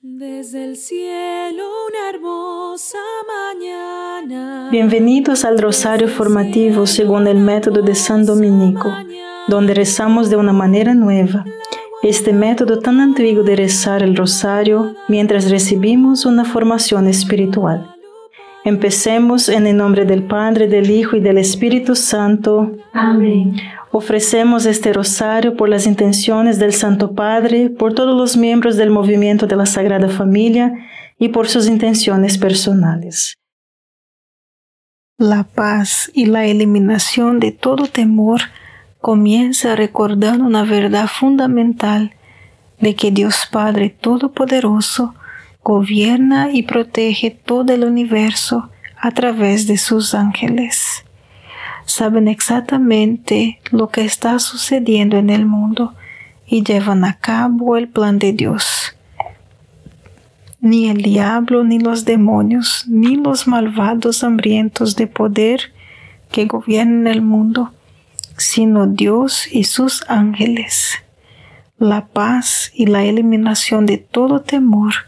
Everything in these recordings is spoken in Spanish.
Desde el cielo una hermosa mañana. Bienvenidos al Rosario Formativo según el método de San Dominico, donde rezamos de una manera nueva. Este método tan antiguo de rezar el rosario mientras recibimos una formación espiritual. Empecemos en el nombre del Padre, del Hijo y del Espíritu Santo. Amén. Ofrecemos este rosario por las intenciones del Santo Padre, por todos los miembros del movimiento de la Sagrada Familia y por sus intenciones personales. La paz y la eliminación de todo temor comienza recordando una verdad fundamental de que Dios Padre Todopoderoso gobierna y protege todo el universo a través de sus ángeles saben exactamente lo que está sucediendo en el mundo y llevan a cabo el plan de Dios. Ni el diablo, ni los demonios, ni los malvados hambrientos de poder que gobiernan el mundo, sino Dios y sus ángeles. La paz y la eliminación de todo temor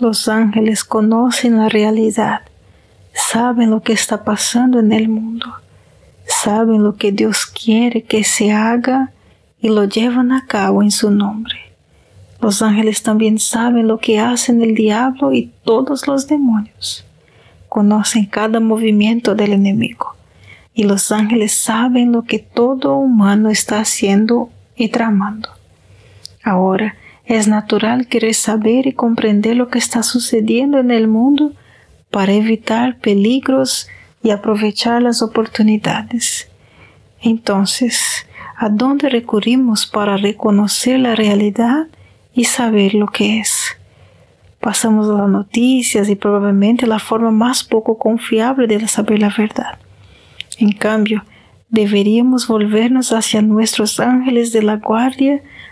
Los ángeles conocen la realidad, saben lo que está pasando en el mundo, saben lo que Dios quiere que se haga y lo llevan a cabo en su nombre. Los ángeles también saben lo que hacen el diablo y todos los demonios. Conocen cada movimiento del enemigo y los ángeles saben lo que todo humano está haciendo y tramando. Ahora, es natural querer saber y comprender lo que está sucediendo en el mundo para evitar peligros y aprovechar las oportunidades. Entonces, ¿a dónde recurrimos para reconocer la realidad y saber lo que es? Pasamos a las noticias y probablemente la forma más poco confiable de saber la verdad. En cambio, deberíamos volvernos hacia nuestros ángeles de la guardia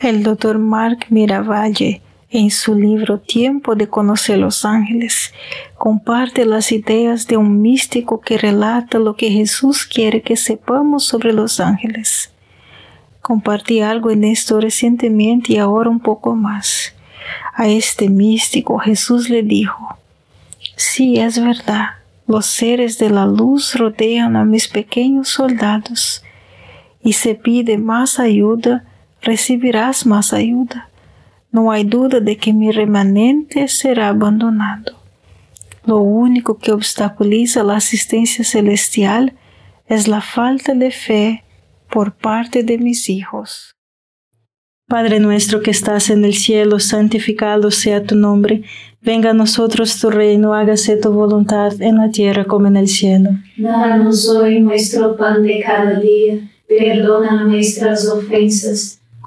El doctor Mark Miravalle, en su libro Tiempo de conocer los ángeles, comparte las ideas de un místico que relata lo que Jesús quiere que sepamos sobre los ángeles. Compartí algo en esto recientemente y ahora un poco más. A este místico Jesús le dijo, sí es verdad, los seres de la luz rodean a mis pequeños soldados y se pide más ayuda recibirás más ayuda. No hay duda de que mi remanente será abandonado. Lo único que obstaculiza la asistencia celestial es la falta de fe por parte de mis hijos. Padre nuestro que estás en el cielo, santificado sea tu nombre. Venga a nosotros tu reino, hágase tu voluntad en la tierra como en el cielo. Danos hoy nuestro pan de cada día, perdona nuestras ofensas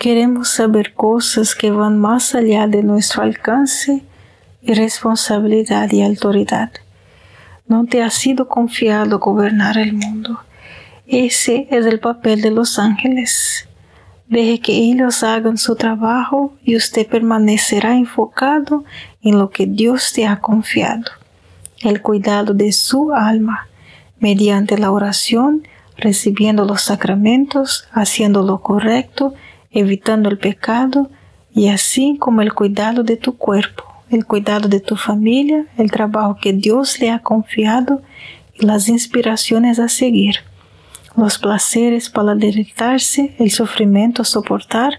Queremos saber cosas que van más allá de nuestro alcance y responsabilidad y autoridad. No te ha sido confiado gobernar el mundo. Ese es el papel de los ángeles. Deje que ellos hagan su trabajo y usted permanecerá enfocado en lo que Dios te ha confiado, el cuidado de su alma, mediante la oración, recibiendo los sacramentos, haciendo lo correcto, evitando el pecado, y así como el cuidado de tu cuerpo el cuidado de tu familia, el trabajo que Dios le ha confiado y las inspiraciones a seguir, los placeres para deleitarse, el sufrimiento a soportar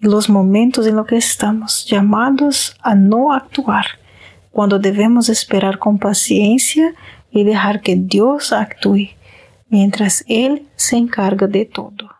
y los momentos en los que estamos llamados a no actuar, cuando debemos esperar con paciencia y dejar que Dios actúe, mientras Él se encarga de todo.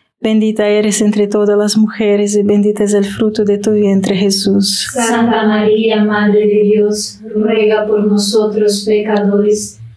Bendita eres entre todas las mujeres y bendito es el fruto de tu vientre Jesús. Santa María, Madre de Dios, ruega por nosotros pecadores,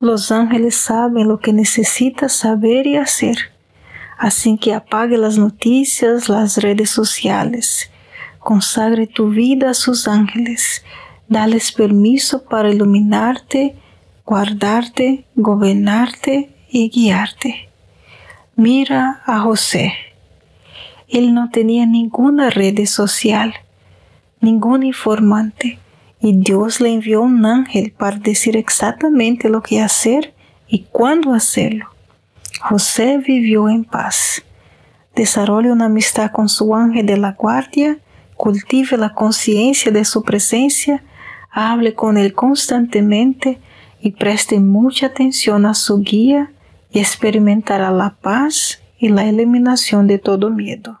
Los ángeles saben lo que necesitas saber y hacer, así que apague las noticias, las redes sociales. Consagre tu vida a sus ángeles. Dales permiso para iluminarte, guardarte, gobernarte y guiarte. Mira a José. Él no tenía ninguna red social, ningún informante, y Dios le envió un ángel para decir exactamente lo que hacer y cuándo hacerlo. José vivió en paz. Desarrolle una amistad con su ángel de la guardia, cultive la conciencia de su presencia, hable con él constantemente y preste mucha atención a su guía y experimentará la paz y la eliminación de todo miedo.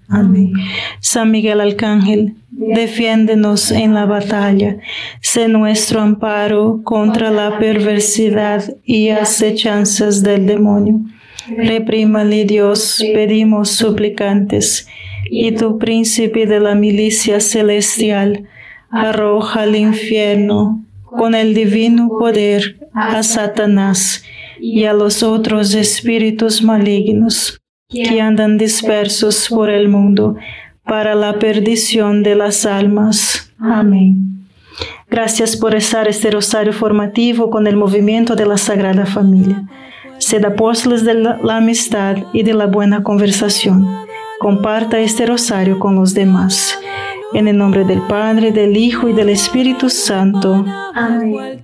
Amén. San Miguel Arcángel, defiéndenos en la batalla, sé nuestro amparo contra la perversidad y acechanzas del demonio. Reprímale Dios, pedimos suplicantes, y tu príncipe de la milicia celestial, arroja al infierno con el divino poder a Satanás y a los otros espíritus malignos que andan dispersos por el mundo para la perdición de las almas. Amén. Gracias por rezar este rosario formativo con el movimiento de la Sagrada Familia. Sed apóstoles de la amistad y de la buena conversación. Comparta este rosario con los demás. En el nombre del Padre, del Hijo y del Espíritu Santo. Amén.